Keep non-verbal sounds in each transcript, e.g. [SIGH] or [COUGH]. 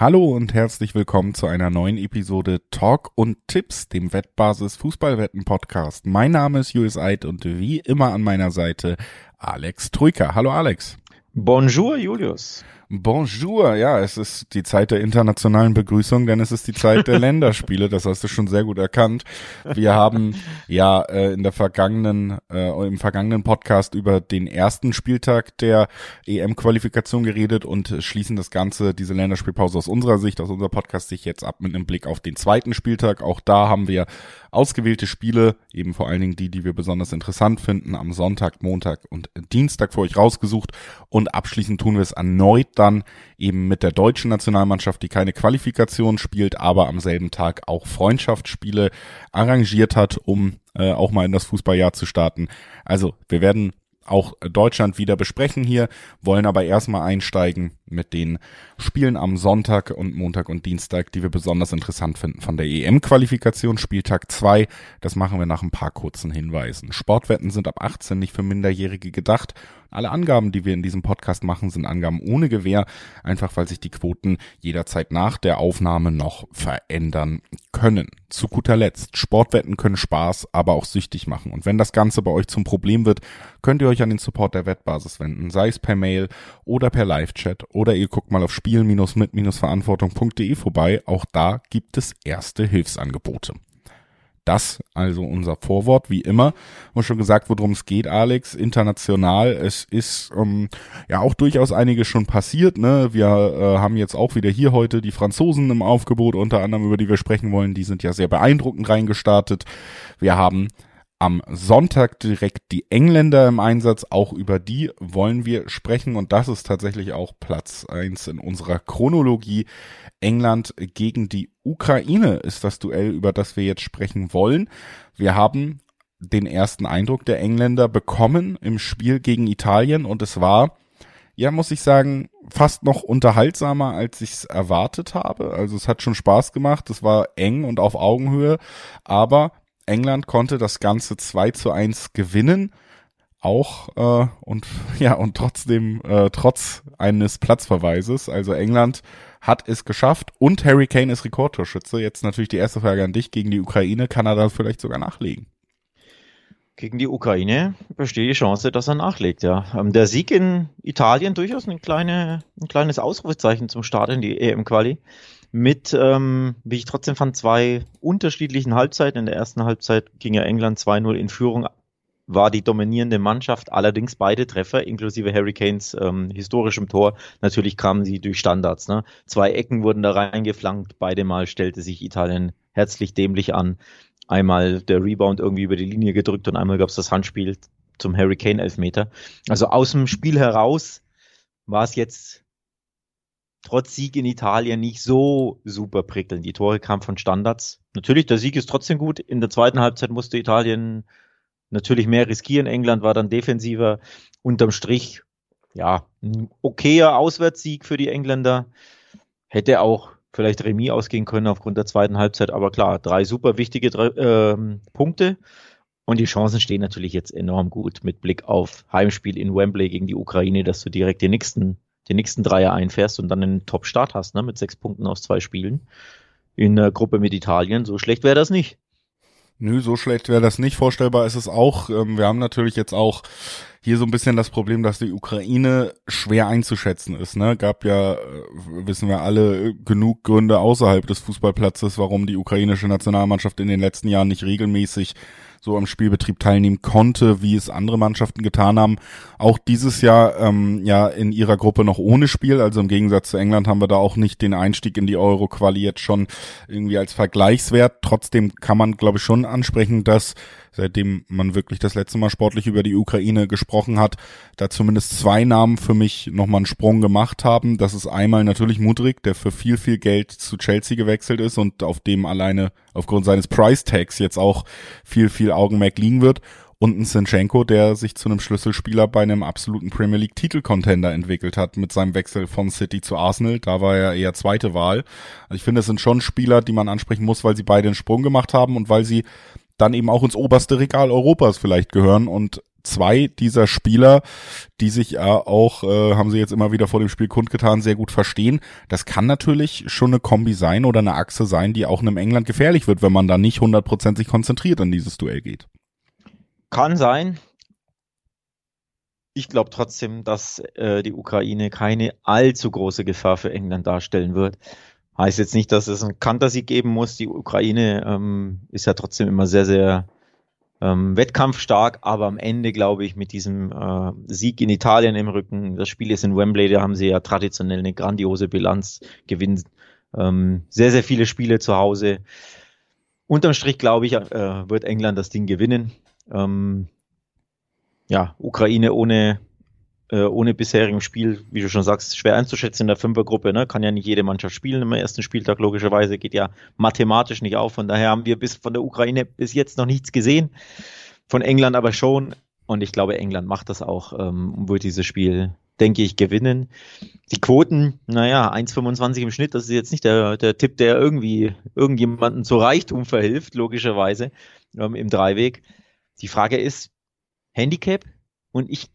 Hallo und herzlich willkommen zu einer neuen Episode Talk und Tipps, dem Wettbasis Fußballwetten Podcast. Mein Name ist Julius Eid und wie immer an meiner Seite Alex Troika. Hallo Alex. Bonjour Julius. Bonjour, ja, es ist die Zeit der internationalen Begrüßung, denn es ist die Zeit der [LAUGHS] Länderspiele, das hast du schon sehr gut erkannt. Wir haben ja äh, in der vergangenen, äh, im vergangenen Podcast über den ersten Spieltag der EM-Qualifikation geredet und schließen das Ganze, diese Länderspielpause aus unserer Sicht, aus unserer Podcast sich jetzt ab mit einem Blick auf den zweiten Spieltag. Auch da haben wir ausgewählte Spiele, eben vor allen Dingen die, die wir besonders interessant finden, am Sonntag, Montag und Dienstag für euch rausgesucht und abschließend tun wir es erneut dann eben mit der deutschen Nationalmannschaft, die keine Qualifikation spielt, aber am selben Tag auch Freundschaftsspiele arrangiert hat, um äh, auch mal in das Fußballjahr zu starten. Also wir werden auch Deutschland wieder besprechen hier, wollen aber erstmal einsteigen mit den Spielen am Sonntag und Montag und Dienstag, die wir besonders interessant finden von der EM-Qualifikation, Spieltag 2. Das machen wir nach ein paar kurzen Hinweisen. Sportwetten sind ab 18 nicht für Minderjährige gedacht alle Angaben, die wir in diesem Podcast machen, sind Angaben ohne Gewähr, einfach weil sich die Quoten jederzeit nach der Aufnahme noch verändern können. Zu guter Letzt, Sportwetten können Spaß, aber auch süchtig machen. Und wenn das Ganze bei euch zum Problem wird, könnt ihr euch an den Support der Wettbasis wenden, sei es per Mail oder per Live-Chat oder ihr guckt mal auf spiel-mit-verantwortung.de vorbei. Auch da gibt es erste Hilfsangebote. Das also unser Vorwort, wie immer. Haben schon gesagt, worum es geht, Alex. International. Es ist ähm, ja auch durchaus einiges schon passiert. Ne? Wir äh, haben jetzt auch wieder hier heute die Franzosen im Aufgebot, unter anderem über die wir sprechen wollen. Die sind ja sehr beeindruckend reingestartet. Wir haben am Sonntag direkt die Engländer im Einsatz. Auch über die wollen wir sprechen. Und das ist tatsächlich auch Platz eins in unserer Chronologie. England gegen die Ukraine ist das Duell, über das wir jetzt sprechen wollen. Wir haben den ersten Eindruck der Engländer bekommen im Spiel gegen Italien und es war, ja, muss ich sagen, fast noch unterhaltsamer, als ich es erwartet habe. Also es hat schon Spaß gemacht, es war eng und auf Augenhöhe, aber England konnte das Ganze 2 zu 1 gewinnen. Auch äh, und [LAUGHS] ja, und trotzdem, äh, trotz eines Platzverweises. Also England hat es geschafft und Harry Kane ist Rekordtorschütze. Jetzt natürlich die erste Frage an dich. Gegen die Ukraine kann er da vielleicht sogar nachlegen? Gegen die Ukraine besteht die Chance, dass er nachlegt, ja. Ähm, der Sieg in Italien durchaus ein, kleine, ein kleines Ausrufezeichen zum Start in die EM-Quali. Mit, ähm, wie ich trotzdem fand, zwei unterschiedlichen Halbzeiten. In der ersten Halbzeit ging ja England 2-0 in Führung, war die dominierende Mannschaft, allerdings beide Treffer, inklusive Hurricanes ähm, historischem Tor. Natürlich kamen sie durch Standards. Ne? Zwei Ecken wurden da reingeflankt, beide Mal stellte sich Italien herzlich dämlich an. Einmal der Rebound irgendwie über die Linie gedrückt und einmal gab es das Handspiel zum Hurricane Elfmeter. Also aus dem Spiel heraus war es jetzt trotz Sieg in Italien nicht so super prickelnd. Die Tore kamen von Standards. Natürlich, der Sieg ist trotzdem gut. In der zweiten Halbzeit musste Italien natürlich mehr riskieren. England war dann defensiver. Unterm Strich, ja, ein okayer Auswärtssieg für die Engländer. Hätte auch vielleicht Remis ausgehen können aufgrund der zweiten Halbzeit. Aber klar, drei super wichtige äh, Punkte. Und die Chancen stehen natürlich jetzt enorm gut mit Blick auf Heimspiel in Wembley gegen die Ukraine, dass du direkt den nächsten, den nächsten Dreier einfährst und dann einen Top-Start hast, ne, mit sechs Punkten aus zwei Spielen in der Gruppe mit Italien. So schlecht wäre das nicht. Nö, so schlecht wäre das nicht. Vorstellbar ist es auch. Ähm, wir haben natürlich jetzt auch hier so ein bisschen das Problem, dass die Ukraine schwer einzuschätzen ist. Ne? Gab ja, äh, wissen wir alle, genug Gründe außerhalb des Fußballplatzes, warum die ukrainische Nationalmannschaft in den letzten Jahren nicht regelmäßig so am Spielbetrieb teilnehmen konnte, wie es andere Mannschaften getan haben. Auch dieses Jahr ähm, ja in ihrer Gruppe noch ohne Spiel. Also im Gegensatz zu England haben wir da auch nicht den Einstieg in die Euro-Quali jetzt schon irgendwie als Vergleichswert. Trotzdem kann man, glaube ich, schon ansprechen, dass seitdem man wirklich das letzte Mal sportlich über die Ukraine gesprochen hat, da zumindest zwei Namen für mich nochmal einen Sprung gemacht haben. Das ist einmal natürlich Mudrik, der für viel, viel Geld zu Chelsea gewechselt ist und auf dem alleine aufgrund seines Price Tags jetzt auch viel, viel Augenmerk liegen wird und ein Sinchenko, der sich zu einem Schlüsselspieler bei einem absoluten Premier League Titelcontender entwickelt hat mit seinem Wechsel von City zu Arsenal. Da war er eher zweite Wahl. Also ich finde, es sind schon Spieler, die man ansprechen muss, weil sie beide einen Sprung gemacht haben und weil sie dann eben auch ins oberste Regal Europas vielleicht gehören und zwei dieser Spieler, die sich ja auch, äh, haben sie jetzt immer wieder vor dem Spiel kundgetan, sehr gut verstehen. Das kann natürlich schon eine Kombi sein oder eine Achse sein, die auch in einem England gefährlich wird, wenn man da nicht hundertprozentig konzentriert in dieses Duell geht. Kann sein. Ich glaube trotzdem, dass äh, die Ukraine keine allzu große Gefahr für England darstellen wird. Heißt jetzt nicht, dass es einen Kantersieg geben muss. Die Ukraine ähm, ist ja trotzdem immer sehr, sehr ähm, wettkampfstark, aber am Ende glaube ich mit diesem äh, Sieg in Italien im Rücken, das Spiel ist in Wembley, da haben sie ja traditionell eine grandiose Bilanz, gewinnen ähm, sehr, sehr viele Spiele zu Hause. Unterm Strich glaube ich, äh, wird England das Ding gewinnen. Ähm, ja, Ukraine ohne äh, ohne bisherigen Spiel, wie du schon sagst, schwer einzuschätzen in der Fünfergruppe. Ne? Kann ja nicht jede Mannschaft spielen im ersten Spieltag, logischerweise. Geht ja mathematisch nicht auf. Von daher haben wir bis von der Ukraine bis jetzt noch nichts gesehen. Von England aber schon. Und ich glaube, England macht das auch ähm, und wird dieses Spiel, denke ich, gewinnen. Die Quoten, naja, 1,25 im Schnitt, das ist jetzt nicht der, der Tipp, der irgendwie irgendjemanden zu Reichtum verhilft, logischerweise, ähm, im Dreiweg. Die Frage ist, Handicap? Und ich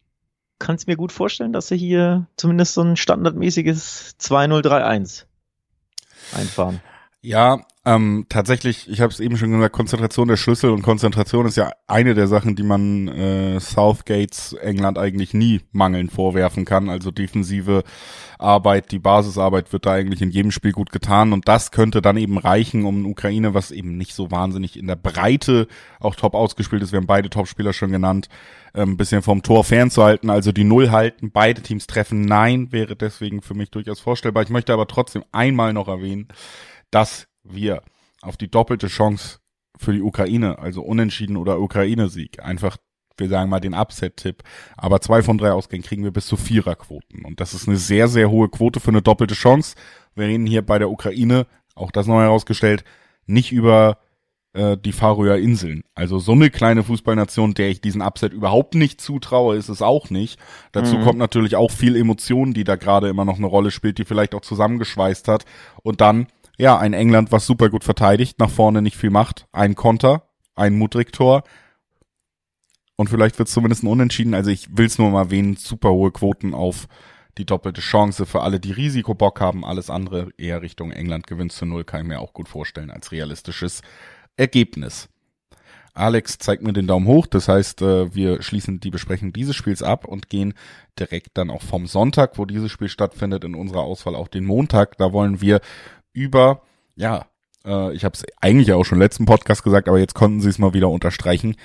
kann es mir gut vorstellen, dass sie hier zumindest so ein standardmäßiges 2-0-3-1 einfahren. Ja, ähm, tatsächlich, ich habe es eben schon gesagt, Konzentration der Schlüssel und Konzentration ist ja eine der Sachen, die man äh, Southgates England eigentlich nie mangeln vorwerfen kann. Also defensive Arbeit, die Basisarbeit wird da eigentlich in jedem Spiel gut getan und das könnte dann eben reichen, um Ukraine, was eben nicht so wahnsinnig in der Breite auch top ausgespielt ist. Wir haben beide Topspieler schon genannt, ein ähm, bisschen vom Tor fernzuhalten, also die Null halten, beide Teams treffen. Nein, wäre deswegen für mich durchaus vorstellbar. Ich möchte aber trotzdem einmal noch erwähnen, dass wir auf die doppelte Chance für die Ukraine, also Unentschieden oder Ukraine-Sieg, einfach, wir sagen mal den Upset-Tipp, aber zwei von drei Ausgängen kriegen wir bis zu Viererquoten. Und das ist eine sehr, sehr hohe Quote für eine doppelte Chance. Wir reden hier bei der Ukraine, auch das neu herausgestellt, nicht über äh, die Färöer Inseln. Also so eine kleine Fußballnation, der ich diesen Upset überhaupt nicht zutraue, ist es auch nicht. Dazu mhm. kommt natürlich auch viel Emotion, die da gerade immer noch eine Rolle spielt, die vielleicht auch zusammengeschweißt hat. Und dann ja, ein England, was super gut verteidigt, nach vorne nicht viel macht, ein Konter, ein Mudrik-Tor und vielleicht wird es zumindest ein Unentschieden. Also ich will es nur mal erwähnen, super hohe Quoten auf die doppelte Chance für alle, die Risikobock haben. Alles andere eher Richtung England gewinnt zu null, kann ich mir auch gut vorstellen als realistisches Ergebnis. Alex zeigt mir den Daumen hoch, das heißt, äh, wir schließen die Besprechung dieses Spiels ab und gehen direkt dann auch vom Sonntag, wo dieses Spiel stattfindet, in unserer Auswahl auch den Montag. Da wollen wir über, ja, äh, ich habe es eigentlich auch schon letzten Podcast gesagt, aber jetzt konnten sie es mal wieder unterstreichen,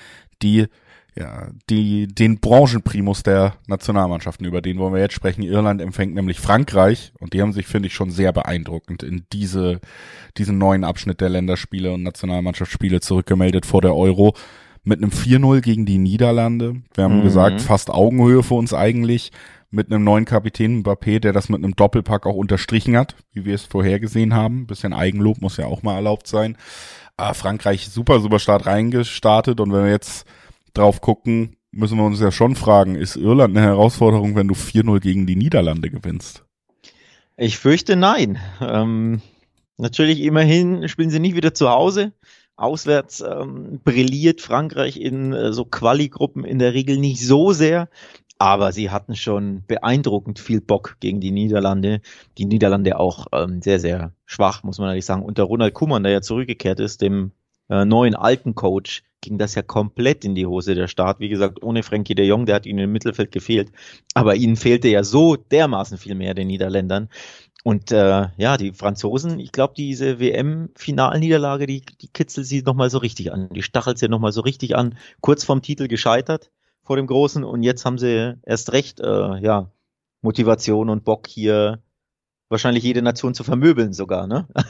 die ja, die, den Branchenprimus der Nationalmannschaften, über den wollen wir jetzt sprechen. Irland empfängt nämlich Frankreich und die haben sich, finde ich, schon sehr beeindruckend in diese, diesen neuen Abschnitt der Länderspiele und Nationalmannschaftsspiele zurückgemeldet vor der Euro mit einem 4-0 gegen die Niederlande. Wir haben mhm. gesagt, fast Augenhöhe für uns eigentlich mit einem neuen Kapitän Mbappé, der das mit einem Doppelpack auch unterstrichen hat, wie wir es vorhergesehen haben. bisschen Eigenlob muss ja auch mal erlaubt sein. Aber Frankreich super, super Start reingestartet und wenn wir jetzt drauf gucken, müssen wir uns ja schon fragen, ist Irland eine Herausforderung, wenn du 4-0 gegen die Niederlande gewinnst? Ich fürchte nein. Ähm, natürlich immerhin spielen sie nicht wieder zu Hause. Auswärts ähm, brilliert Frankreich in äh, so Quali-Gruppen in der Regel nicht so sehr. Aber sie hatten schon beeindruckend viel Bock gegen die Niederlande. Die Niederlande auch ähm, sehr, sehr schwach, muss man ehrlich sagen. Unter Ronald Kummern, der ja zurückgekehrt ist, dem äh, neuen alten Coach, ging das ja komplett in die Hose der Start. Wie gesagt, ohne Frankie de Jong, der hat ihnen im Mittelfeld gefehlt. Aber ihnen fehlte ja so dermaßen viel mehr den Niederländern. Und äh, ja, die Franzosen, ich glaube, diese WM-Finalniederlage, die, die kitzelt sie nochmal so richtig an. Die stachelt sie nochmal so richtig an. Kurz vorm Titel gescheitert vor dem Großen und jetzt haben sie erst recht, äh, ja, Motivation und Bock hier wahrscheinlich jede Nation zu vermöbeln sogar, ne? Ja. [LAUGHS]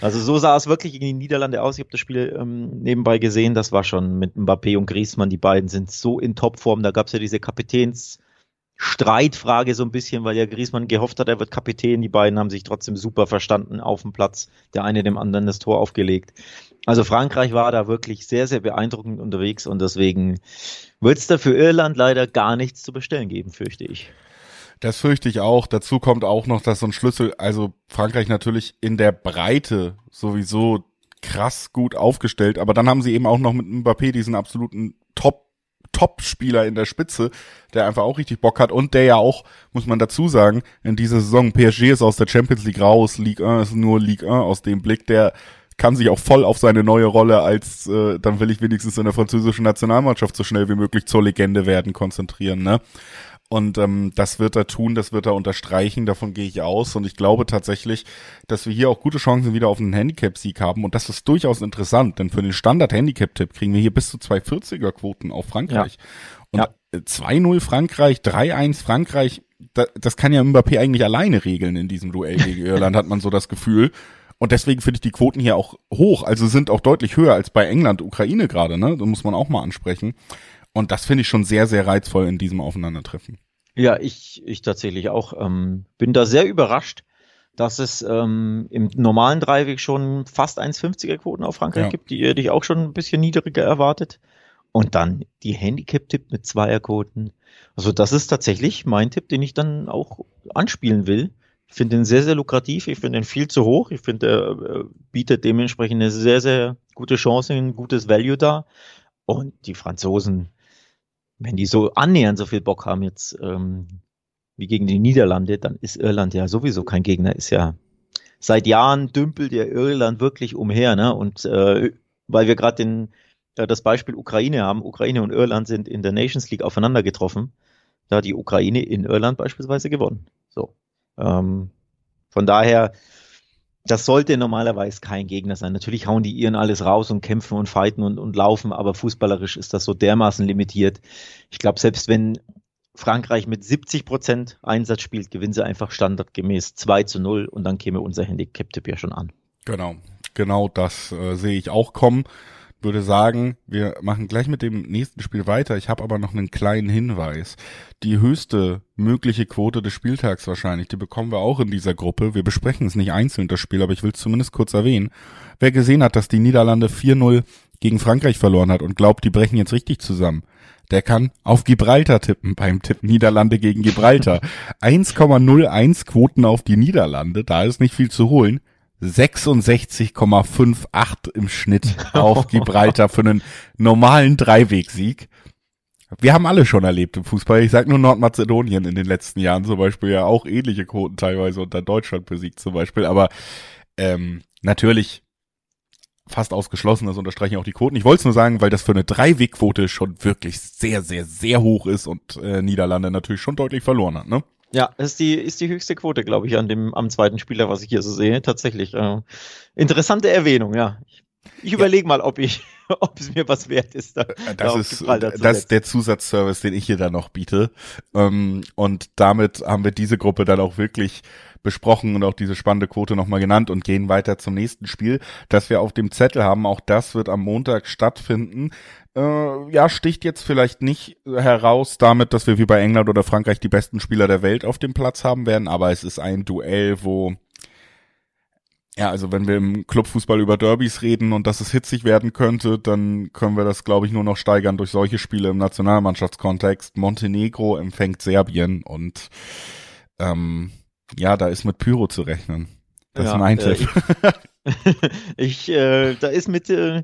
Also so sah es wirklich gegen die Niederlande aus. Ich habe das Spiel ähm, nebenbei gesehen. Das war schon mit Mbappé und Griezmann. Die beiden sind so in Topform. Da gab es ja diese Kapitänsstreitfrage so ein bisschen, weil ja Griezmann gehofft hat, er wird Kapitän. Die beiden haben sich trotzdem super verstanden auf dem Platz. Der eine dem anderen das Tor aufgelegt. Also Frankreich war da wirklich sehr, sehr beeindruckend unterwegs und deswegen wird es da für Irland leider gar nichts zu bestellen geben, fürchte ich. Das fürchte ich auch. Dazu kommt auch noch, dass so ein Schlüssel, also Frankreich natürlich in der Breite sowieso krass gut aufgestellt, aber dann haben sie eben auch noch mit Mbappé diesen absoluten Top Top-Spieler in der Spitze, der einfach auch richtig Bock hat und der ja auch, muss man dazu sagen, in dieser Saison, PSG ist aus der Champions League raus, Ligue 1 ist nur Ligue 1 aus dem Blick, der kann sich auch voll auf seine neue Rolle als, äh, dann will ich wenigstens in der französischen Nationalmannschaft so schnell wie möglich zur Legende werden, konzentrieren, ne? Und ähm, das wird er tun, das wird er unterstreichen, davon gehe ich aus. Und ich glaube tatsächlich, dass wir hier auch gute Chancen wieder auf einen Handicap-Sieg haben. Und das ist durchaus interessant, denn für den Standard-Handicap-Tipp kriegen wir hier bis zu 240er-Quoten auf Frankreich. Ja. Und ja. 2-0 Frankreich, 3-1 Frankreich, da, das kann ja Mbappé eigentlich alleine regeln in diesem Duell gegen [LAUGHS] Irland, hat man so das Gefühl. Und deswegen finde ich die Quoten hier auch hoch, also sind auch deutlich höher als bei England, Ukraine gerade, ne? Da muss man auch mal ansprechen. Und das finde ich schon sehr, sehr reizvoll in diesem Aufeinandertreffen. Ja, ich, ich tatsächlich auch. Ähm, bin da sehr überrascht, dass es ähm, im normalen Dreiweg schon fast 1,50er Quoten auf Frankreich ja. gibt, die hätte ich auch schon ein bisschen niedriger erwartet. Und dann die Handicap-Tipp mit Zweierquoten. Also das ist tatsächlich mein Tipp, den ich dann auch anspielen will. Ich finde ihn sehr, sehr lukrativ. Ich finde ihn viel zu hoch. Ich finde, er äh, bietet dementsprechend eine sehr, sehr gute Chance, ein gutes Value da. Und die Franzosen, wenn die so annähernd so viel Bock haben jetzt ähm, wie gegen die Niederlande, dann ist Irland ja sowieso kein Gegner, ist ja seit Jahren dümpelt ja Irland wirklich umher, ne? Und äh, weil wir gerade den äh, das Beispiel Ukraine haben, Ukraine und Irland sind in der Nations League aufeinander getroffen. Da hat die Ukraine in Irland beispielsweise gewonnen. So. Ähm, von daher das sollte normalerweise kein Gegner sein. Natürlich hauen die ihren alles raus und kämpfen und fighten und, und laufen, aber fußballerisch ist das so dermaßen limitiert. Ich glaube, selbst wenn Frankreich mit 70 Prozent Einsatz spielt, gewinnen sie einfach standardgemäß 2 zu 0 und dann käme unser Handicap-Tipp ja schon an. Genau, genau das äh, sehe ich auch kommen würde sagen, wir machen gleich mit dem nächsten Spiel weiter. Ich habe aber noch einen kleinen Hinweis. Die höchste mögliche Quote des Spieltags wahrscheinlich, die bekommen wir auch in dieser Gruppe. Wir besprechen es nicht einzeln, das Spiel, aber ich will es zumindest kurz erwähnen. Wer gesehen hat, dass die Niederlande 4-0 gegen Frankreich verloren hat und glaubt, die brechen jetzt richtig zusammen, der kann auf Gibraltar tippen beim Tipp Niederlande gegen Gibraltar. [LAUGHS] 1,01 Quoten auf die Niederlande, da ist nicht viel zu holen. 66,58 im Schnitt [LAUGHS] auf Gibraltar für einen normalen Dreiwegsieg. Wir haben alle schon erlebt im Fußball. Ich sag nur Nordmazedonien in den letzten Jahren zum Beispiel ja auch ähnliche Quoten teilweise unter Deutschland besiegt zum Beispiel. Aber ähm, natürlich fast ausgeschlossen, das unterstreichen auch die Quoten. Ich wollte es nur sagen, weil das für eine Dreiwegquote schon wirklich sehr, sehr, sehr hoch ist und äh, Niederlande natürlich schon deutlich verloren hat. Ne? Ja, ist die, ist die höchste Quote, glaube ich, an dem, am zweiten Spieler, was ich hier so sehe. Tatsächlich. Äh, interessante Erwähnung, ja. Ich, ich ja. überlege mal, ob ich, [LAUGHS] ob es mir was wert ist. Da, das da ist, das ist der Zusatzservice, den ich hier dann noch biete. Ähm, und damit haben wir diese Gruppe dann auch wirklich besprochen und auch diese spannende Quote nochmal genannt und gehen weiter zum nächsten Spiel, das wir auf dem Zettel haben. Auch das wird am Montag stattfinden äh, ja, sticht jetzt vielleicht nicht heraus damit, dass wir wie bei England oder Frankreich die besten Spieler der Welt auf dem Platz haben werden, aber es ist ein Duell, wo ja, also wenn wir im Clubfußball über Derbys reden und dass es hitzig werden könnte, dann können wir das, glaube ich, nur noch steigern durch solche Spiele im Nationalmannschaftskontext. Montenegro empfängt Serbien und ähm, ja, da ist mit Pyro zu rechnen. Das ja, ist mein äh, Tipp. Ich, [LAUGHS] ich äh, da ist mit äh,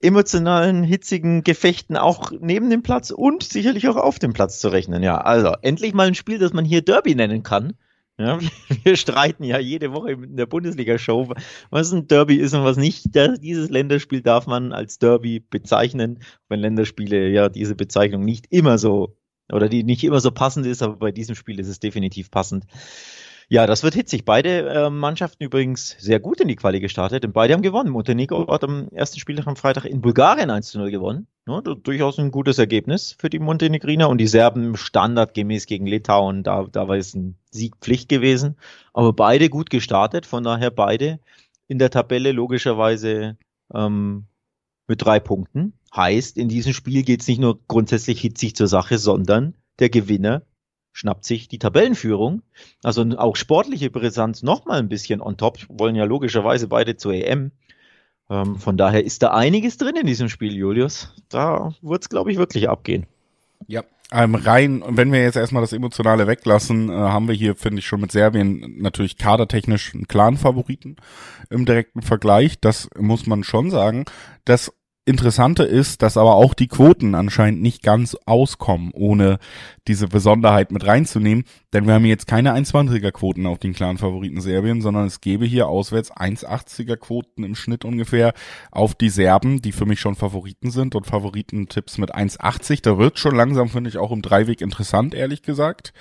emotionalen, hitzigen Gefechten auch neben dem Platz und sicherlich auch auf dem Platz zu rechnen. Ja, also endlich mal ein Spiel, das man hier Derby nennen kann. Ja, [LAUGHS] wir streiten ja jede Woche in der Bundesliga-Show, was ein Derby ist und was nicht. Dieses Länderspiel darf man als Derby bezeichnen, wenn Länderspiele ja diese Bezeichnung nicht immer so oder die nicht immer so passend ist, aber bei diesem Spiel ist es definitiv passend. Ja, das wird hitzig. Beide äh, Mannschaften übrigens sehr gut in die Quali gestartet, denn beide haben gewonnen. Montenegro hat am ersten Spieltag am Freitag in Bulgarien 1 zu 0 gewonnen. Ja, durchaus ein gutes Ergebnis für die Montenegriner und die Serben standardgemäß gegen Litauen. Da, da war es ein Siegpflicht gewesen. Aber beide gut gestartet, von daher beide in der Tabelle logischerweise ähm, mit drei Punkten. Heißt, in diesem Spiel geht es nicht nur grundsätzlich hitzig zur Sache, sondern der Gewinner schnappt sich die Tabellenführung. Also auch sportliche Brisanz nochmal ein bisschen on top. Wollen ja logischerweise beide zur EM. Ähm, von daher ist da einiges drin in diesem Spiel, Julius. Da wird es, glaube ich, wirklich abgehen. Ja, ähm, rein, wenn wir jetzt erstmal das Emotionale weglassen, äh, haben wir hier, finde ich, schon mit Serbien natürlich kadertechnisch einen klaren Favoriten im direkten Vergleich. Das muss man schon sagen. Das Interessante ist, dass aber auch die Quoten anscheinend nicht ganz auskommen, ohne diese Besonderheit mit reinzunehmen. Denn wir haben jetzt keine 1,20er Quoten auf den klaren Favoriten Serbien, sondern es gäbe hier auswärts 1,80er Quoten im Schnitt ungefähr auf die Serben, die für mich schon Favoriten sind und Favoritentipps mit 1,80. Da wird schon langsam, finde ich, auch im Dreiweg interessant, ehrlich gesagt.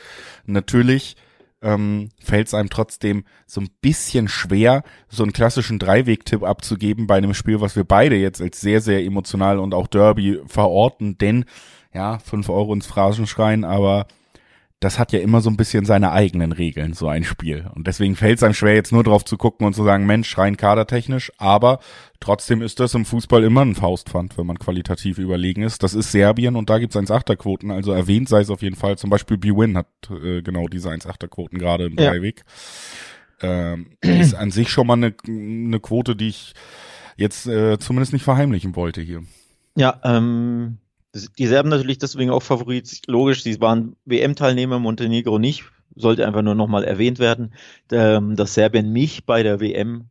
Natürlich ähm, fällt es einem trotzdem so ein bisschen schwer, so einen klassischen Dreiweg-Tipp abzugeben bei einem Spiel, was wir beide jetzt als sehr, sehr emotional und auch Derby verorten, denn ja, fünf Euro ins Phrasenschreien, aber das hat ja immer so ein bisschen seine eigenen Regeln, so ein Spiel. Und deswegen fällt es einem schwer, jetzt nur drauf zu gucken und zu sagen, Mensch, rein kadertechnisch, aber trotzdem ist das im Fußball immer ein Faustpfand, wenn man qualitativ überlegen ist. Das ist Serbien und da gibt's 1,8er-Quoten, also erwähnt sei es auf jeden Fall. Zum Beispiel B-Win hat äh, genau diese 1,8er-Quoten gerade im ja. Dreiweg. Ähm, ist an sich schon mal eine, eine Quote, die ich jetzt äh, zumindest nicht verheimlichen wollte hier. Ja, ähm, die Serben natürlich deswegen auch Favorit. Logisch, sie waren WM-Teilnehmer, Montenegro nicht. Sollte einfach nur nochmal erwähnt werden, ähm, dass Serbien mich bei der WM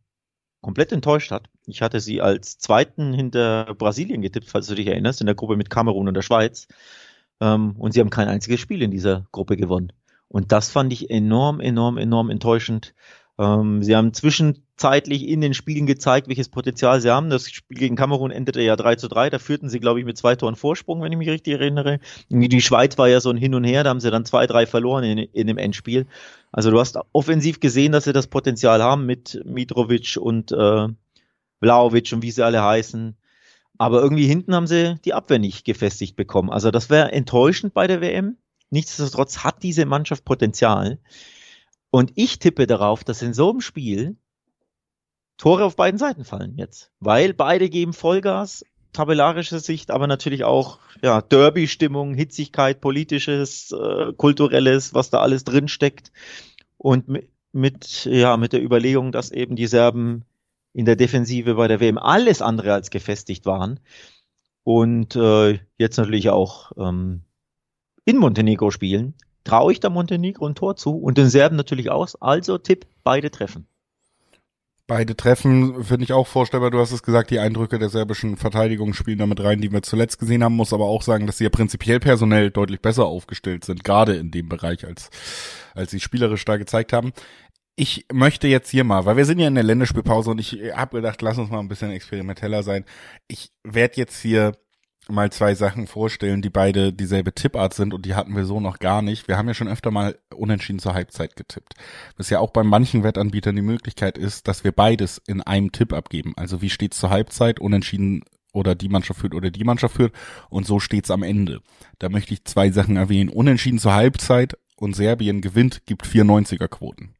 komplett enttäuscht hat. Ich hatte sie als zweiten hinter Brasilien getippt, falls du dich erinnerst, in der Gruppe mit Kamerun und der Schweiz. Ähm, und sie haben kein einziges Spiel in dieser Gruppe gewonnen. Und das fand ich enorm, enorm, enorm enttäuschend. Ähm, sie haben zwischenzeitlich in den Spielen gezeigt, welches Potenzial sie haben. Das Spiel gegen Kamerun endete ja 3 zu 3. Da führten sie, glaube ich, mit zwei Toren Vorsprung, wenn ich mich richtig erinnere. Die Schweiz war ja so ein Hin und Her. Da haben sie dann 2-3 verloren in, in dem Endspiel. Also du hast offensiv gesehen, dass sie das Potenzial haben mit Mitrovic und äh, Vlaovic und wie sie alle heißen. Aber irgendwie hinten haben sie die Abwehr nicht gefestigt bekommen. Also das wäre enttäuschend bei der WM. Nichtsdestotrotz hat diese Mannschaft Potenzial. Und ich tippe darauf, dass in so einem Spiel Tore auf beiden Seiten fallen jetzt. Weil beide geben Vollgas, tabellarische Sicht, aber natürlich auch ja, Derby-Stimmung, Hitzigkeit, politisches, äh, kulturelles, was da alles drin steckt. Und mit, ja, mit der Überlegung, dass eben die Serben in der Defensive bei der WM alles andere als gefestigt waren. Und äh, jetzt natürlich auch ähm, in Montenegro spielen traue ich der Montenegro ein Tor zu und den Serben natürlich aus. Also Tipp, beide treffen. Beide Treffen finde ich auch vorstellbar. Du hast es gesagt, die Eindrücke der serbischen Verteidigung spielen damit rein, die wir zuletzt gesehen haben. Muss aber auch sagen, dass sie ja prinzipiell personell deutlich besser aufgestellt sind, gerade in dem Bereich, als, als sie spielerisch da gezeigt haben. Ich möchte jetzt hier mal, weil wir sind ja in der Länderspielpause und ich habe gedacht, lass uns mal ein bisschen experimenteller sein. Ich werde jetzt hier mal zwei Sachen vorstellen, die beide dieselbe Tippart sind und die hatten wir so noch gar nicht. Wir haben ja schon öfter mal unentschieden zur Halbzeit getippt. Was ja auch bei manchen Wettanbietern die Möglichkeit ist, dass wir beides in einem Tipp abgeben. Also wie steht's zur Halbzeit, unentschieden oder die Mannschaft führt oder die Mannschaft führt und so steht's am Ende. Da möchte ich zwei Sachen erwähnen. Unentschieden zur Halbzeit und Serbien gewinnt, gibt 94er Quoten.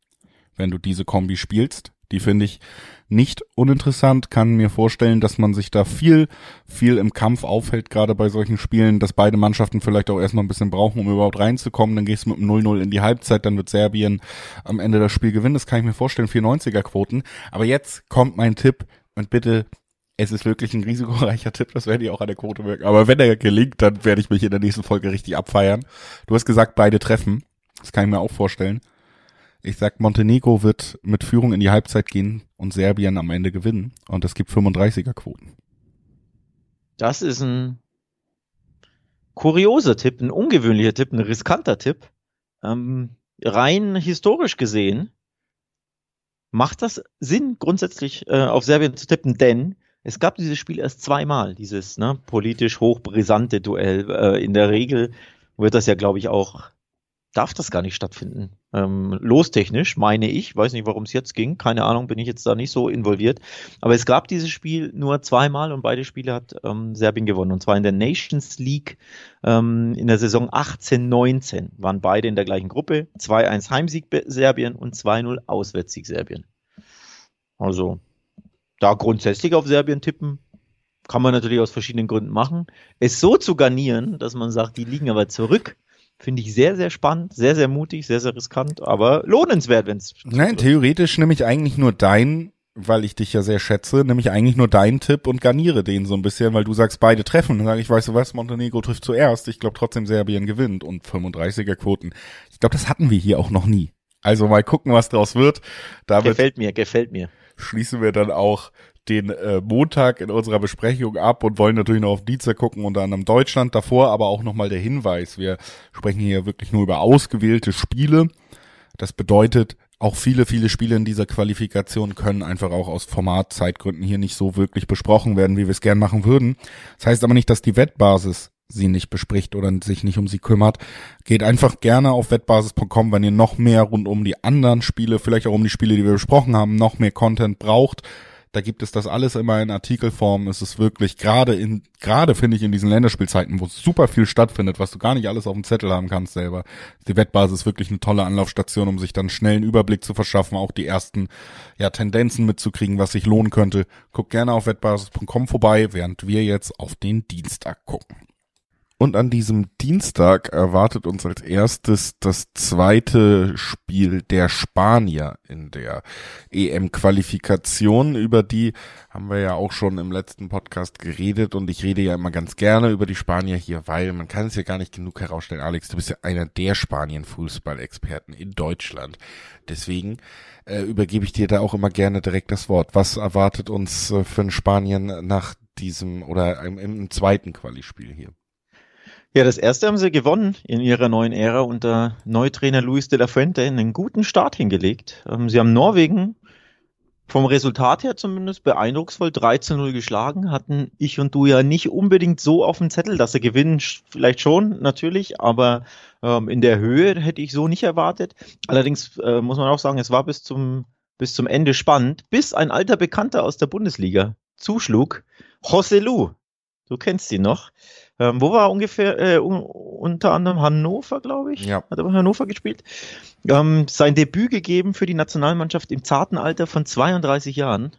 Wenn du diese Kombi spielst, die finde ich nicht uninteressant, kann mir vorstellen, dass man sich da viel, viel im Kampf aufhält, gerade bei solchen Spielen, dass beide Mannschaften vielleicht auch erstmal ein bisschen brauchen, um überhaupt reinzukommen. Dann gehst du mit einem 0-0 in die Halbzeit, dann wird Serbien am Ende das Spiel gewinnen. Das kann ich mir vorstellen, 94er Quoten. Aber jetzt kommt mein Tipp und bitte es ist wirklich ein risikoreicher [LAUGHS] Tipp, das werde ich auch an der Quote wirken. Aber wenn er gelingt, dann werde ich mich in der nächsten Folge richtig abfeiern. Du hast gesagt, beide treffen. Das kann ich mir auch vorstellen. Ich sag, Montenegro wird mit Führung in die Halbzeit gehen und Serbien am Ende gewinnen. Und es gibt 35er Quoten. Das ist ein kurioser Tipp, ein ungewöhnlicher Tipp, ein riskanter Tipp. Ähm, rein historisch gesehen macht das Sinn, grundsätzlich äh, auf Serbien zu tippen, denn es gab dieses Spiel erst zweimal, dieses ne, politisch hochbrisante Duell. Äh, in der Regel wird das ja, glaube ich, auch darf das gar nicht stattfinden. Ähm, lostechnisch, meine ich, weiß nicht, warum es jetzt ging, keine Ahnung, bin ich jetzt da nicht so involviert. Aber es gab dieses Spiel nur zweimal und beide Spiele hat ähm, Serbien gewonnen. Und zwar in der Nations League ähm, in der Saison 18-19 waren beide in der gleichen Gruppe. 2-1 Heimsieg Serbien und 2-0 Auswärtssieg Serbien. Also da grundsätzlich auf Serbien tippen, kann man natürlich aus verschiedenen Gründen machen. Es so zu garnieren, dass man sagt, die liegen aber zurück Finde ich sehr, sehr spannend, sehr, sehr mutig, sehr, sehr riskant, aber lohnenswert, wenn es. Nein, theoretisch nehme ich eigentlich nur dein, weil ich dich ja sehr schätze, nehme ich eigentlich nur deinen Tipp und garniere den so ein bisschen, weil du sagst, beide treffen. Dann sage ich, weißt du was, Montenegro trifft zuerst. Ich glaube trotzdem Serbien gewinnt und 35er Quoten. Ich glaube, das hatten wir hier auch noch nie. Also mal gucken, was draus wird. Damit gefällt mir, gefällt mir. Schließen wir dann auch den äh, Montag in unserer Besprechung ab und wollen natürlich noch auf Dienstag gucken, unter anderem Deutschland davor, aber auch nochmal der Hinweis, wir sprechen hier wirklich nur über ausgewählte Spiele. Das bedeutet, auch viele, viele Spiele in dieser Qualifikation können einfach auch aus Formatzeitgründen hier nicht so wirklich besprochen werden, wie wir es gern machen würden. Das heißt aber nicht, dass die Wettbasis sie nicht bespricht oder sich nicht um sie kümmert. Geht einfach gerne auf wettbasis.com, wenn ihr noch mehr rund um die anderen Spiele, vielleicht auch um die Spiele, die wir besprochen haben, noch mehr Content braucht da gibt es das alles immer in Artikelform. Es ist wirklich gerade in, gerade finde ich in diesen Länderspielzeiten, wo super viel stattfindet, was du gar nicht alles auf dem Zettel haben kannst selber. Die Wettbasis ist wirklich eine tolle Anlaufstation, um sich dann schnell einen Überblick zu verschaffen, auch die ersten, ja, Tendenzen mitzukriegen, was sich lohnen könnte. Guck gerne auf wettbasis.com vorbei, während wir jetzt auf den Dienstag gucken. Und an diesem Dienstag erwartet uns als erstes das zweite Spiel der Spanier in der EM-Qualifikation. Über die haben wir ja auch schon im letzten Podcast geredet und ich rede ja immer ganz gerne über die Spanier hier, weil man kann es ja gar nicht genug herausstellen. Alex, du bist ja einer der Spanien-Fußball-Experten in Deutschland. Deswegen äh, übergebe ich dir da auch immer gerne direkt das Wort. Was erwartet uns äh, für Spanien nach diesem oder im, im zweiten Quali-Spiel hier? Ja, das erste haben sie gewonnen in ihrer neuen Ära unter Neutrainer Luis de la Fuente einen guten Start hingelegt. Ähm, sie haben Norwegen vom Resultat her zumindest beeindrucksvoll 13-0 geschlagen, hatten ich und du ja nicht unbedingt so auf dem Zettel, dass sie gewinnen, vielleicht schon, natürlich, aber ähm, in der Höhe hätte ich so nicht erwartet. Allerdings äh, muss man auch sagen, es war bis zum, bis zum Ende spannend, bis ein alter Bekannter aus der Bundesliga zuschlug, José Lu. Du kennst ihn noch. Ähm, wo war ungefähr, äh, un unter anderem Hannover, glaube ich. Ja. Hat er bei Hannover gespielt. Ähm, sein Debüt gegeben für die Nationalmannschaft im zarten Alter von 32 Jahren.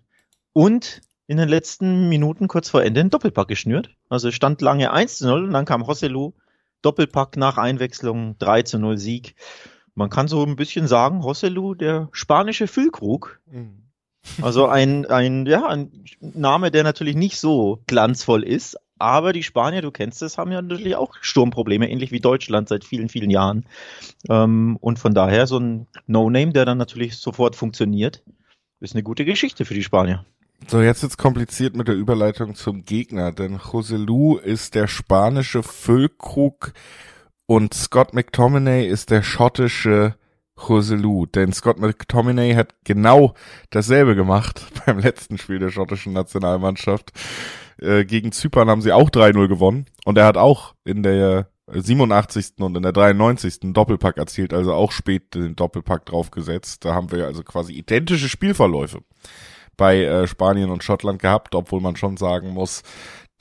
Und in den letzten Minuten kurz vor Ende einen Doppelpack geschnürt. Also stand lange 1 zu 0 und dann kam Rosselu. Doppelpack nach Einwechslung, 3 zu 0 Sieg. Man kann so ein bisschen sagen, Rosselu, der spanische Füllkrug. Mhm. Also ein, ein, ja, ein Name, der natürlich nicht so glanzvoll ist, aber die Spanier, du kennst es, haben ja natürlich auch Sturmprobleme, ähnlich wie Deutschland seit vielen, vielen Jahren. Ähm, und von daher so ein No-Name, der dann natürlich sofort funktioniert, ist eine gute Geschichte für die Spanier. So, jetzt wird's kompliziert mit der Überleitung zum Gegner, denn José Lu ist der spanische Füllkrug und Scott McTominay ist der schottische Joselu. Denn Scott McTominay hat genau dasselbe gemacht [LAUGHS] beim letzten Spiel der schottischen Nationalmannschaft. Äh, gegen Zypern haben sie auch 3-0 gewonnen. Und er hat auch in der 87. und in der 93. einen Doppelpack erzielt, also auch spät den Doppelpack draufgesetzt. Da haben wir also quasi identische Spielverläufe bei äh, Spanien und Schottland gehabt, obwohl man schon sagen muss,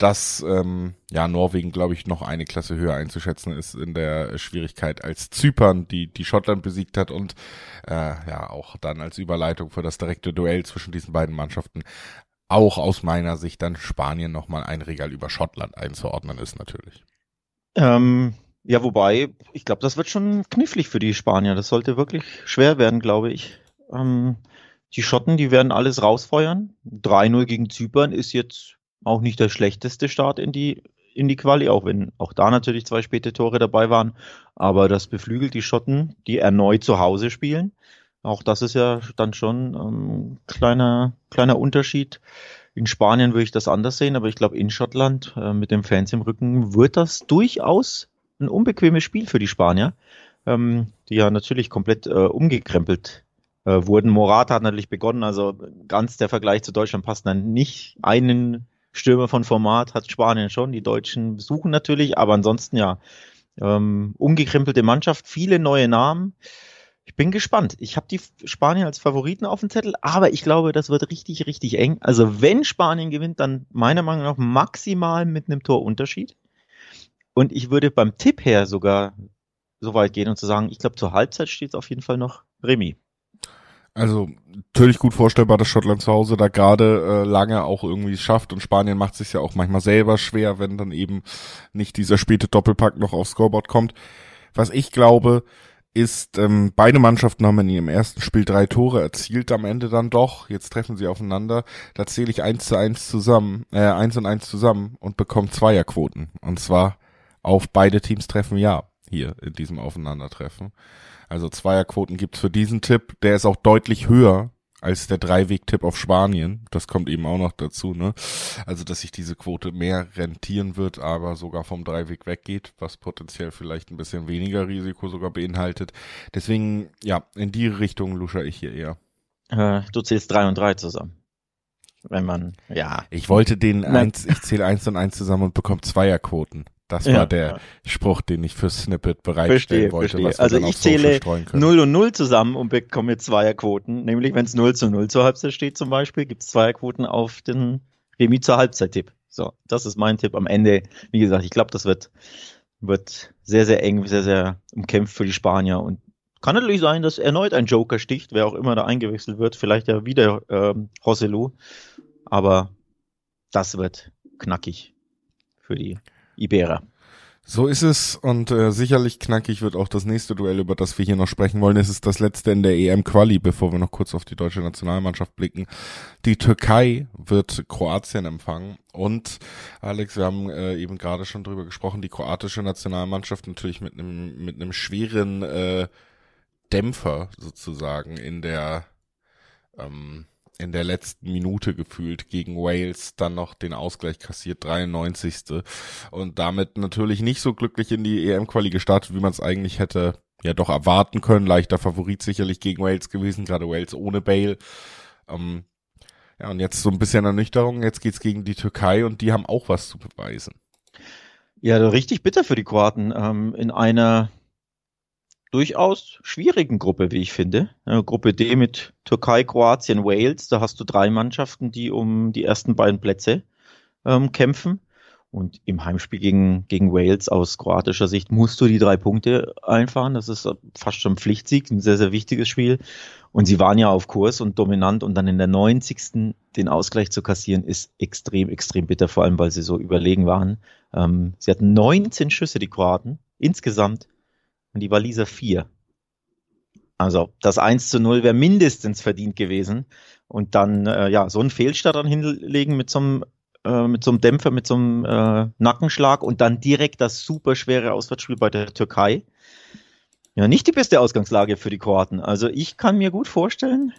dass ähm, ja Norwegen, glaube ich, noch eine Klasse höher einzuschätzen ist in der Schwierigkeit als Zypern, die die Schottland besiegt hat und äh, ja auch dann als Überleitung für das direkte Duell zwischen diesen beiden Mannschaften auch aus meiner Sicht dann Spanien nochmal ein Regal über Schottland einzuordnen ist natürlich. Ähm, ja, wobei, ich glaube, das wird schon knifflig für die Spanier. Das sollte wirklich schwer werden, glaube ich. Ähm, die Schotten, die werden alles rausfeuern. 3-0 gegen Zypern ist jetzt auch nicht der schlechteste Start in die, in die Quali, auch wenn auch da natürlich zwei späte Tore dabei waren. Aber das beflügelt die Schotten, die erneut zu Hause spielen. Auch das ist ja dann schon ähm, kleiner, kleiner Unterschied. In Spanien würde ich das anders sehen, aber ich glaube, in Schottland äh, mit den Fans im Rücken wird das durchaus ein unbequemes Spiel für die Spanier, ähm, die ja natürlich komplett äh, umgekrempelt äh, wurden. Morata hat natürlich begonnen, also ganz der Vergleich zu Deutschland passt dann nicht. Einen Stürmer von Format hat Spanien schon. Die Deutschen suchen natürlich, aber ansonsten ja, ähm, umgekrempelte Mannschaft, viele neue Namen. Ich bin gespannt. Ich habe die Spanier als Favoriten auf dem Zettel, aber ich glaube, das wird richtig, richtig eng. Also wenn Spanien gewinnt, dann meiner Meinung nach maximal mit einem Torunterschied. Und ich würde beim Tipp her sogar so weit gehen und zu sagen, ich glaube, zur Halbzeit steht es auf jeden Fall noch Remi. Also natürlich gut vorstellbar, dass Schottland zu Hause da gerade äh, lange auch irgendwie schafft und Spanien macht sich ja auch manchmal selber schwer, wenn dann eben nicht dieser späte Doppelpack noch aufs Scoreboard kommt. Was ich glaube, ist, ähm, beide Mannschaften haben in ihrem ersten Spiel drei Tore erzielt, am Ende dann doch. Jetzt treffen sie aufeinander. Da zähle ich eins zu eins zusammen, äh, eins und eins zusammen und bekomme Zweierquoten. Und zwar auf beide Teams treffen ja hier in diesem Aufeinandertreffen. Also Zweierquoten gibt's für diesen Tipp. Der ist auch deutlich höher als der Dreiweg-Tipp auf Spanien. Das kommt eben auch noch dazu, ne? Also, dass sich diese Quote mehr rentieren wird, aber sogar vom Dreiweg weggeht, was potenziell vielleicht ein bisschen weniger Risiko sogar beinhaltet. Deswegen, ja, in die Richtung lusche ich hier eher. Äh, du zählst drei und drei zusammen. Wenn man, ja. Ich wollte den eins, ich zähle eins und eins zusammen und bekomme Zweierquoten. Das war ja, der ja. Spruch, den ich für Snippet bereitstellen verstehe, wollte. also ich zähle 0 und 0 zusammen und bekomme Zweierquoten. Nämlich wenn es 0 zu 0 zur Halbzeit steht zum Beispiel, gibt es Zweierquoten auf den Remi zur Halbzeit-Tipp. So, das ist mein Tipp am Ende. Wie gesagt, ich glaube, das wird, wird sehr, sehr eng, sehr, sehr umkämpft für die Spanier. Und kann natürlich sein, dass erneut ein Joker sticht, wer auch immer da eingewechselt wird. Vielleicht ja wieder ähm, Rosselu. Aber das wird knackig für die Iberer. So ist es und äh, sicherlich knackig wird auch das nächste Duell, über das wir hier noch sprechen wollen. Es ist das letzte in der EM-Quali, bevor wir noch kurz auf die deutsche Nationalmannschaft blicken. Die Türkei wird Kroatien empfangen und Alex, wir haben äh, eben gerade schon drüber gesprochen, die kroatische Nationalmannschaft natürlich mit einem mit einem schweren äh, Dämpfer sozusagen in der ähm, in der letzten Minute gefühlt gegen Wales dann noch den Ausgleich kassiert, 93. Und damit natürlich nicht so glücklich in die EM-Quali gestartet, wie man es eigentlich hätte ja doch erwarten können. Leichter Favorit sicherlich gegen Wales gewesen, gerade Wales ohne Bale. Ähm, ja, und jetzt so ein bisschen Ernüchterung. Jetzt geht's gegen die Türkei und die haben auch was zu beweisen. Ja, richtig bitter für die Kroaten. Ähm, in einer durchaus schwierigen Gruppe, wie ich finde. Gruppe D mit Türkei, Kroatien, Wales. Da hast du drei Mannschaften, die um die ersten beiden Plätze ähm, kämpfen. Und im Heimspiel gegen, gegen Wales aus kroatischer Sicht musst du die drei Punkte einfahren. Das ist fast schon Pflichtsieg, ein sehr, sehr wichtiges Spiel. Und sie waren ja auf Kurs und dominant und dann in der 90. den Ausgleich zu kassieren, ist extrem, extrem bitter, vor allem weil sie so überlegen waren. Ähm, sie hatten 19 Schüsse, die Kroaten, insgesamt und die Waliser 4. Also das 1 zu 0 wäre mindestens verdient gewesen. Und dann, äh, ja, so einen Fehlstart dann hinlegen mit so einem, äh, mit so einem Dämpfer, mit so einem äh, Nackenschlag und dann direkt das super schwere Auswärtsspiel bei der Türkei. Ja, nicht die beste Ausgangslage für die Kroaten. Also ich kann mir gut vorstellen,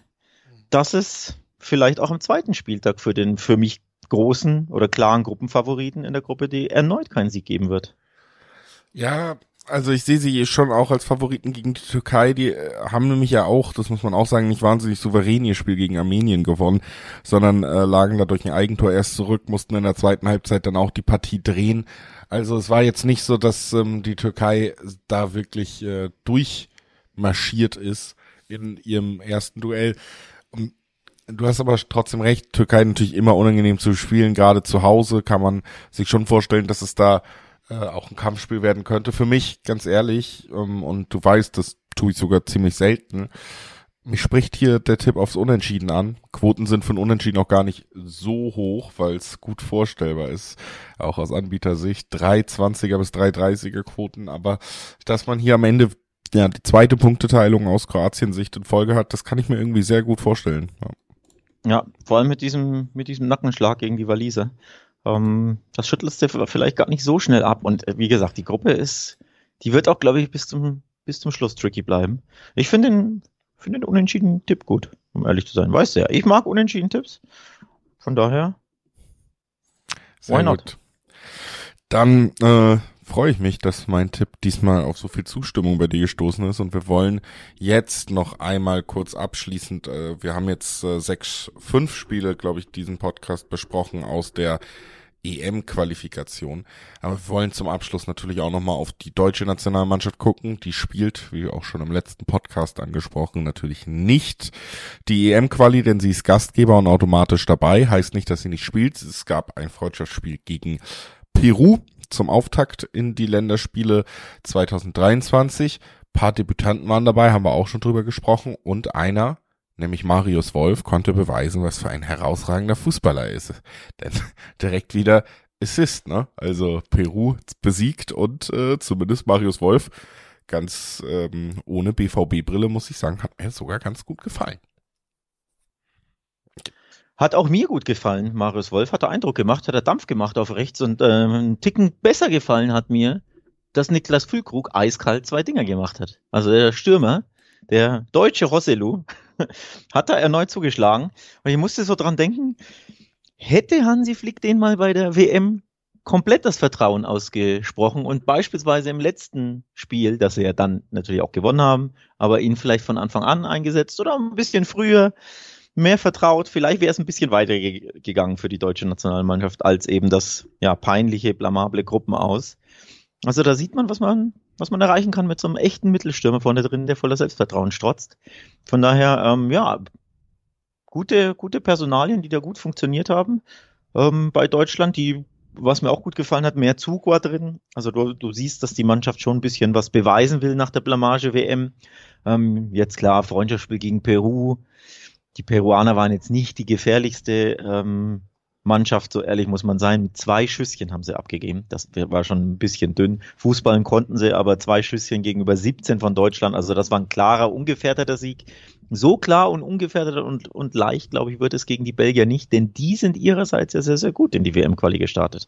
dass es vielleicht auch am zweiten Spieltag für den für mich großen oder klaren Gruppenfavoriten in der Gruppe D erneut keinen Sieg geben wird. Ja, also ich sehe sie schon auch als Favoriten gegen die Türkei. Die äh, haben nämlich ja auch, das muss man auch sagen, nicht wahnsinnig souverän ihr Spiel gegen Armenien gewonnen, sondern äh, lagen da durch ein Eigentor erst zurück, mussten in der zweiten Halbzeit dann auch die Partie drehen. Also es war jetzt nicht so, dass ähm, die Türkei da wirklich äh, durchmarschiert ist in ihrem ersten Duell. Und Du hast aber trotzdem recht, Türkei natürlich immer unangenehm zu spielen, gerade zu Hause kann man sich schon vorstellen, dass es da äh, auch ein Kampfspiel werden könnte. Für mich, ganz ehrlich, ähm, und du weißt, das tue ich sogar ziemlich selten, mich spricht hier der Tipp aufs Unentschieden an. Quoten sind von Unentschieden auch gar nicht so hoch, weil es gut vorstellbar ist, auch aus Anbietersicht. 320er bis 330er Quoten, aber dass man hier am Ende ja die zweite Punkteteilung aus Kroatien Sicht in Folge hat, das kann ich mir irgendwie sehr gut vorstellen. Ja, ja vor allem mit diesem, mit diesem Nackenschlag gegen die Waliser. Ähm, das schüttelst du vielleicht gar nicht so schnell ab. Und äh, wie gesagt, die Gruppe ist, die wird auch, glaube ich, bis zum, bis zum Schluss tricky bleiben. Ich finde den, finde den unentschiedenen Tipp gut, um ehrlich zu sein. Weißt du ja, ich mag unentschieden Tipps. Von daher, Sehr why not? Gut. Dann äh, freue ich mich, dass mein Tipp diesmal auf so viel Zustimmung bei dir gestoßen ist und wir wollen jetzt noch einmal kurz abschließend, äh, wir haben jetzt äh, sechs, fünf Spiele, glaube ich, diesen Podcast besprochen aus der EM-Qualifikation. Aber wir wollen zum Abschluss natürlich auch nochmal auf die deutsche Nationalmannschaft gucken. Die spielt, wie auch schon im letzten Podcast angesprochen, natürlich nicht die EM-Quali, denn sie ist Gastgeber und automatisch dabei. Heißt nicht, dass sie nicht spielt. Es gab ein Freundschaftsspiel gegen Peru zum Auftakt in die Länderspiele 2023. Ein paar Debütanten waren dabei, haben wir auch schon drüber gesprochen. Und einer, nämlich Marius Wolf, konnte beweisen, was für ein herausragender Fußballer er ist. [LAUGHS] Denn direkt wieder Assist, ne? Also Peru besiegt und äh, zumindest Marius Wolf ganz ähm, ohne BVB-Brille, muss ich sagen, hat mir sogar ganz gut gefallen. Hat auch mir gut gefallen. Marius Wolf hat der Eindruck gemacht, hat er Dampf gemacht auf rechts und äh, einen Ticken besser gefallen hat mir, dass Niklas Füllkrug eiskalt zwei Dinger gemacht hat. Also der Stürmer, der deutsche Rosselu, [LAUGHS] hat er erneut zugeschlagen. Und ich musste so dran denken, hätte Hansi Flick den mal bei der WM komplett das Vertrauen ausgesprochen und beispielsweise im letzten Spiel, das sie ja dann natürlich auch gewonnen haben, aber ihn vielleicht von Anfang an eingesetzt oder ein bisschen früher mehr vertraut, vielleicht wäre es ein bisschen weiter gegangen für die deutsche Nationalmannschaft als eben das ja peinliche, blamable Gruppen aus. Also da sieht man, was man was man erreichen kann mit so einem echten Mittelstürmer vorne drin, der voller Selbstvertrauen strotzt. Von daher, ähm, ja, gute, gute Personalien, die da gut funktioniert haben. Ähm, bei Deutschland, die, was mir auch gut gefallen hat, mehr Zug war drin. Also du, du siehst, dass die Mannschaft schon ein bisschen was beweisen will nach der Blamage WM. Ähm, jetzt klar, Freundschaftsspiel gegen Peru. Die Peruaner waren jetzt nicht die gefährlichste ähm, Mannschaft, so ehrlich muss man sein, mit zwei Schüsschen haben sie abgegeben. Das war schon ein bisschen dünn. Fußballen konnten sie, aber zwei Schüsschen gegenüber 17 von Deutschland. Also das war ein klarer, ungefährdeter Sieg. So klar und ungefährdet und, und leicht, glaube ich, wird es gegen die Belgier nicht, denn die sind ihrerseits ja sehr, sehr gut in die WM-Quali gestartet.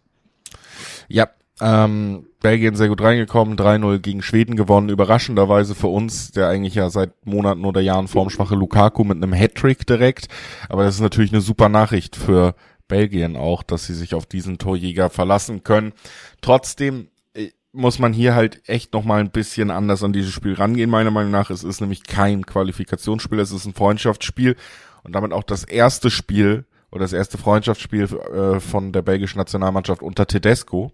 Ja, ähm, Belgien sehr gut reingekommen, 3-0 gegen Schweden gewonnen, überraschenderweise für uns, der eigentlich ja seit Monaten oder Jahren formschwache Lukaku mit einem Hattrick direkt. Aber das ist natürlich eine super Nachricht für Belgien auch, dass sie sich auf diesen Torjäger verlassen können. Trotzdem äh, muss man hier halt echt noch mal ein bisschen anders an dieses Spiel rangehen, meiner Meinung nach. Es ist nämlich kein Qualifikationsspiel, es ist ein Freundschaftsspiel und damit auch das erste Spiel oder das erste Freundschaftsspiel äh, von der belgischen Nationalmannschaft unter Tedesco.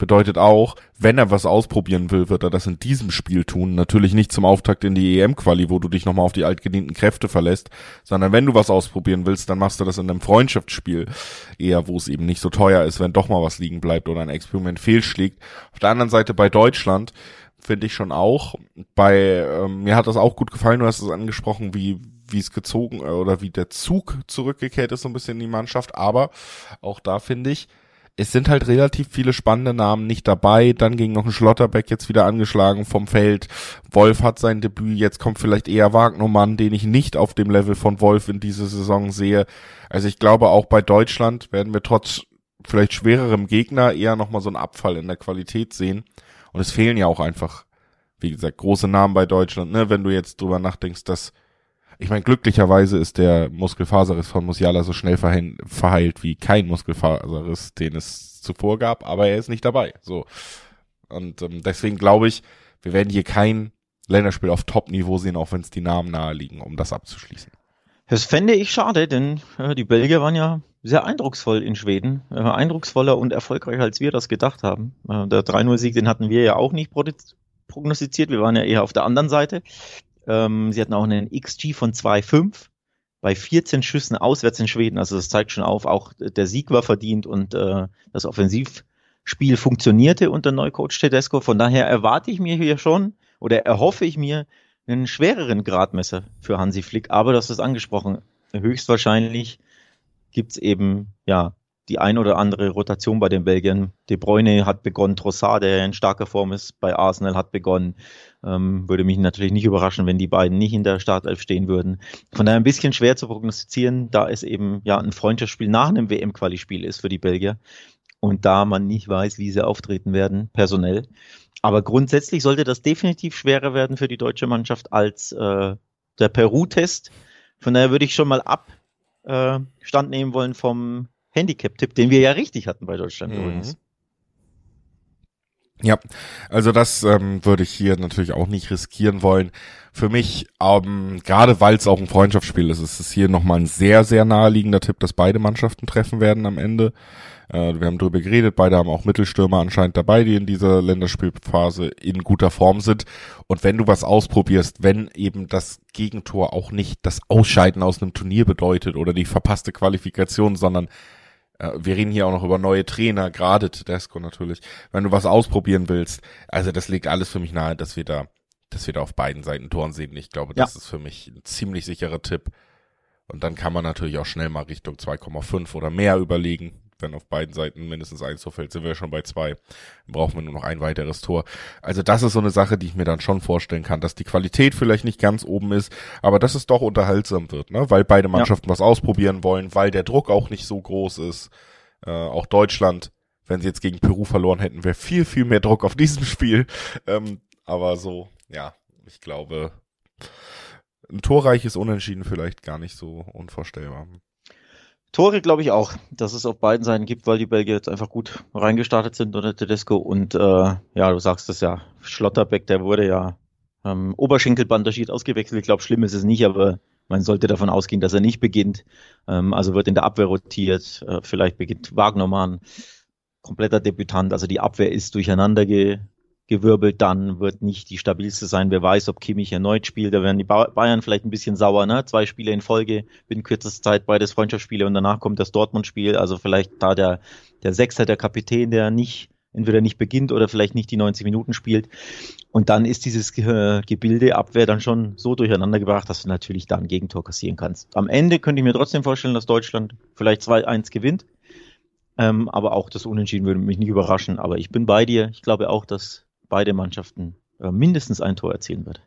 Bedeutet auch, wenn er was ausprobieren will, wird er das in diesem Spiel tun. Natürlich nicht zum Auftakt in die EM-Quali, wo du dich nochmal auf die altgedienten Kräfte verlässt, sondern wenn du was ausprobieren willst, dann machst du das in einem Freundschaftsspiel. Eher, wo es eben nicht so teuer ist, wenn doch mal was liegen bleibt oder ein Experiment fehlschlägt. Auf der anderen Seite bei Deutschland finde ich schon auch. Bei ähm, mir hat das auch gut gefallen. Du hast es angesprochen, wie wie es gezogen äh, oder wie der Zug zurückgekehrt ist so ein bisschen in die Mannschaft. Aber auch da finde ich, es sind halt relativ viele spannende Namen nicht dabei. Dann ging noch ein Schlotterbeck jetzt wieder angeschlagen vom Feld. Wolf hat sein Debüt. Jetzt kommt vielleicht eher Wagnermann, den ich nicht auf dem Level von Wolf in dieser Saison sehe. Also ich glaube, auch bei Deutschland werden wir trotz vielleicht schwererem Gegner eher nochmal so einen Abfall in der Qualität sehen. Und es fehlen ja auch einfach, wie gesagt, große Namen bei Deutschland, ne? Wenn du jetzt drüber nachdenkst, dass ich meine, glücklicherweise ist der Muskelfaserriss von Musiala so schnell verheilt wie kein Muskelfaserriss, den es zuvor gab, aber er ist nicht dabei. So. Und ähm, deswegen glaube ich, wir werden hier kein Länderspiel auf Top-Niveau sehen, auch wenn es die Namen naheliegen, um das abzuschließen. Das fände ich schade, denn äh, die Belgier waren ja sehr eindrucksvoll in Schweden. Äh, eindrucksvoller und erfolgreicher, als wir das gedacht haben. Äh, der 3-0-Sieg, den hatten wir ja auch nicht prognostiziert. Wir waren ja eher auf der anderen Seite. Ähm, sie hatten auch einen XG von 2,5 bei 14 Schüssen auswärts in Schweden. Also das zeigt schon auf, auch der Sieg war verdient und äh, das Offensivspiel funktionierte unter Neucoach Tedesco. Von daher erwarte ich mir hier schon oder erhoffe ich mir einen schwereren Gradmesser für Hansi Flick. Aber das ist angesprochen. Höchstwahrscheinlich gibt's eben ja die ein oder andere Rotation bei den Belgiern. De Bruyne hat begonnen, Trossard, der in starker Form ist, bei Arsenal hat begonnen. Ähm, würde mich natürlich nicht überraschen, wenn die beiden nicht in der Startelf stehen würden. Von daher ein bisschen schwer zu prognostizieren, da es eben ja ein Freundschaftsspiel nach einem WM-Quali-Spiel ist für die Belgier und da man nicht weiß, wie sie auftreten werden, personell. Aber grundsätzlich sollte das definitiv schwerer werden für die deutsche Mannschaft als äh, der Peru-Test. Von daher würde ich schon mal Abstand äh, nehmen wollen vom Handicap-Tipp, den wir ja richtig hatten bei Deutschland mhm. übrigens. Ja, also das ähm, würde ich hier natürlich auch nicht riskieren wollen. Für mich, ähm, gerade weil es auch ein Freundschaftsspiel ist, ist es hier nochmal ein sehr, sehr naheliegender Tipp, dass beide Mannschaften treffen werden am Ende. Äh, wir haben drüber geredet, beide haben auch Mittelstürmer anscheinend dabei, die in dieser Länderspielphase in guter Form sind. Und wenn du was ausprobierst, wenn eben das Gegentor auch nicht das Ausscheiden aus einem Turnier bedeutet oder die verpasste Qualifikation, sondern wir reden hier auch noch über neue Trainer, gerade Tedesco natürlich. Wenn du was ausprobieren willst, also das legt alles für mich nahe, dass wir da, dass wir da auf beiden Seiten Toren sehen. Ich glaube, das ja. ist für mich ein ziemlich sicherer Tipp. Und dann kann man natürlich auch schnell mal Richtung 2,5 oder mehr überlegen wenn auf beiden Seiten mindestens eins Tor fällt, sind wir schon bei zwei. Dann brauchen wir nur noch ein weiteres Tor. Also das ist so eine Sache, die ich mir dann schon vorstellen kann, dass die Qualität vielleicht nicht ganz oben ist, aber dass es doch unterhaltsam wird, ne? Weil beide Mannschaften ja. was ausprobieren wollen, weil der Druck auch nicht so groß ist. Äh, auch Deutschland, wenn sie jetzt gegen Peru verloren hätten, wäre viel, viel mehr Druck auf diesem Spiel. Ähm, aber so, ja, ich glaube, ein torreiches Unentschieden vielleicht gar nicht so unvorstellbar. Tore glaube ich auch, dass es auf beiden Seiten gibt, weil die Belgier jetzt einfach gut reingestartet sind unter Tedesco und äh, ja, du sagst es ja, Schlotterbeck, der wurde ja ähm, Oberschenkelbandagiert ausgewechselt. Ich glaube, schlimm ist es nicht, aber man sollte davon ausgehen, dass er nicht beginnt. Ähm, also wird in der Abwehr rotiert, äh, vielleicht beginnt Wagnermann, kompletter Debütant, also die Abwehr ist durcheinander ge gewirbelt, dann wird nicht die stabilste sein. Wer weiß, ob Kimmich erneut spielt. Da werden die Bayern vielleicht ein bisschen sauer, ne? Zwei Spiele in Folge, binnen kürzester Zeit beides Freundschaftsspiele und danach kommt das Dortmund-Spiel. Also vielleicht da der, der Sechser, der Kapitän, der nicht, entweder nicht beginnt oder vielleicht nicht die 90 Minuten spielt. Und dann ist dieses äh, Gebilde Abwehr dann schon so durcheinander gebracht, dass du natürlich da ein Gegentor kassieren kannst. Am Ende könnte ich mir trotzdem vorstellen, dass Deutschland vielleicht 2-1 gewinnt. Ähm, aber auch das Unentschieden würde mich nicht überraschen. Aber ich bin bei dir. Ich glaube auch, dass beide Mannschaften äh, mindestens ein Tor erzielen wird.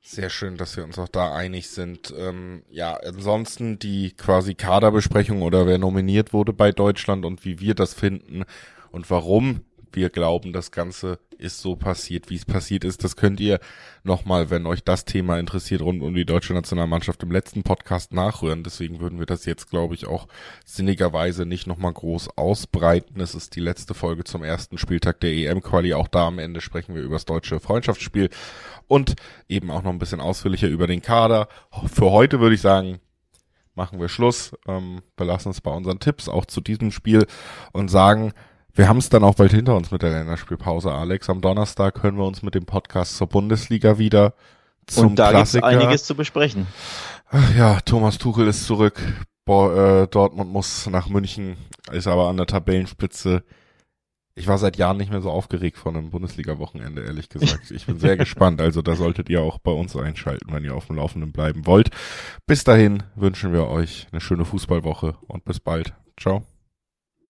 Sehr schön, dass wir uns auch da einig sind. Ähm, ja, ansonsten die quasi Kaderbesprechung oder wer nominiert wurde bei Deutschland und wie wir das finden und warum wir glauben, das Ganze ist so passiert, wie es passiert ist. Das könnt ihr nochmal, wenn euch das Thema interessiert, rund um die deutsche Nationalmannschaft im letzten Podcast nachhören. Deswegen würden wir das jetzt, glaube ich, auch sinnigerweise nicht nochmal groß ausbreiten. Es ist die letzte Folge zum ersten Spieltag der EM-Quali. Auch da am Ende sprechen wir über das deutsche Freundschaftsspiel und eben auch noch ein bisschen ausführlicher über den Kader. Für heute würde ich sagen, machen wir Schluss, ähm, belassen es bei unseren Tipps auch zu diesem Spiel und sagen, wir haben es dann auch bald hinter uns mit der Länderspielpause, Alex. Am Donnerstag hören wir uns mit dem Podcast zur Bundesliga wieder. Zum Und da gibt einiges zu besprechen. Ach ja, Thomas Tuchel ist zurück. Bo äh, Dortmund muss nach München, ist aber an der Tabellenspitze. Ich war seit Jahren nicht mehr so aufgeregt von einem Bundesliga-Wochenende, ehrlich gesagt. Ich bin sehr [LAUGHS] gespannt. Also da solltet ihr auch bei uns einschalten, wenn ihr auf dem Laufenden bleiben wollt. Bis dahin wünschen wir euch eine schöne Fußballwoche und bis bald. Ciao.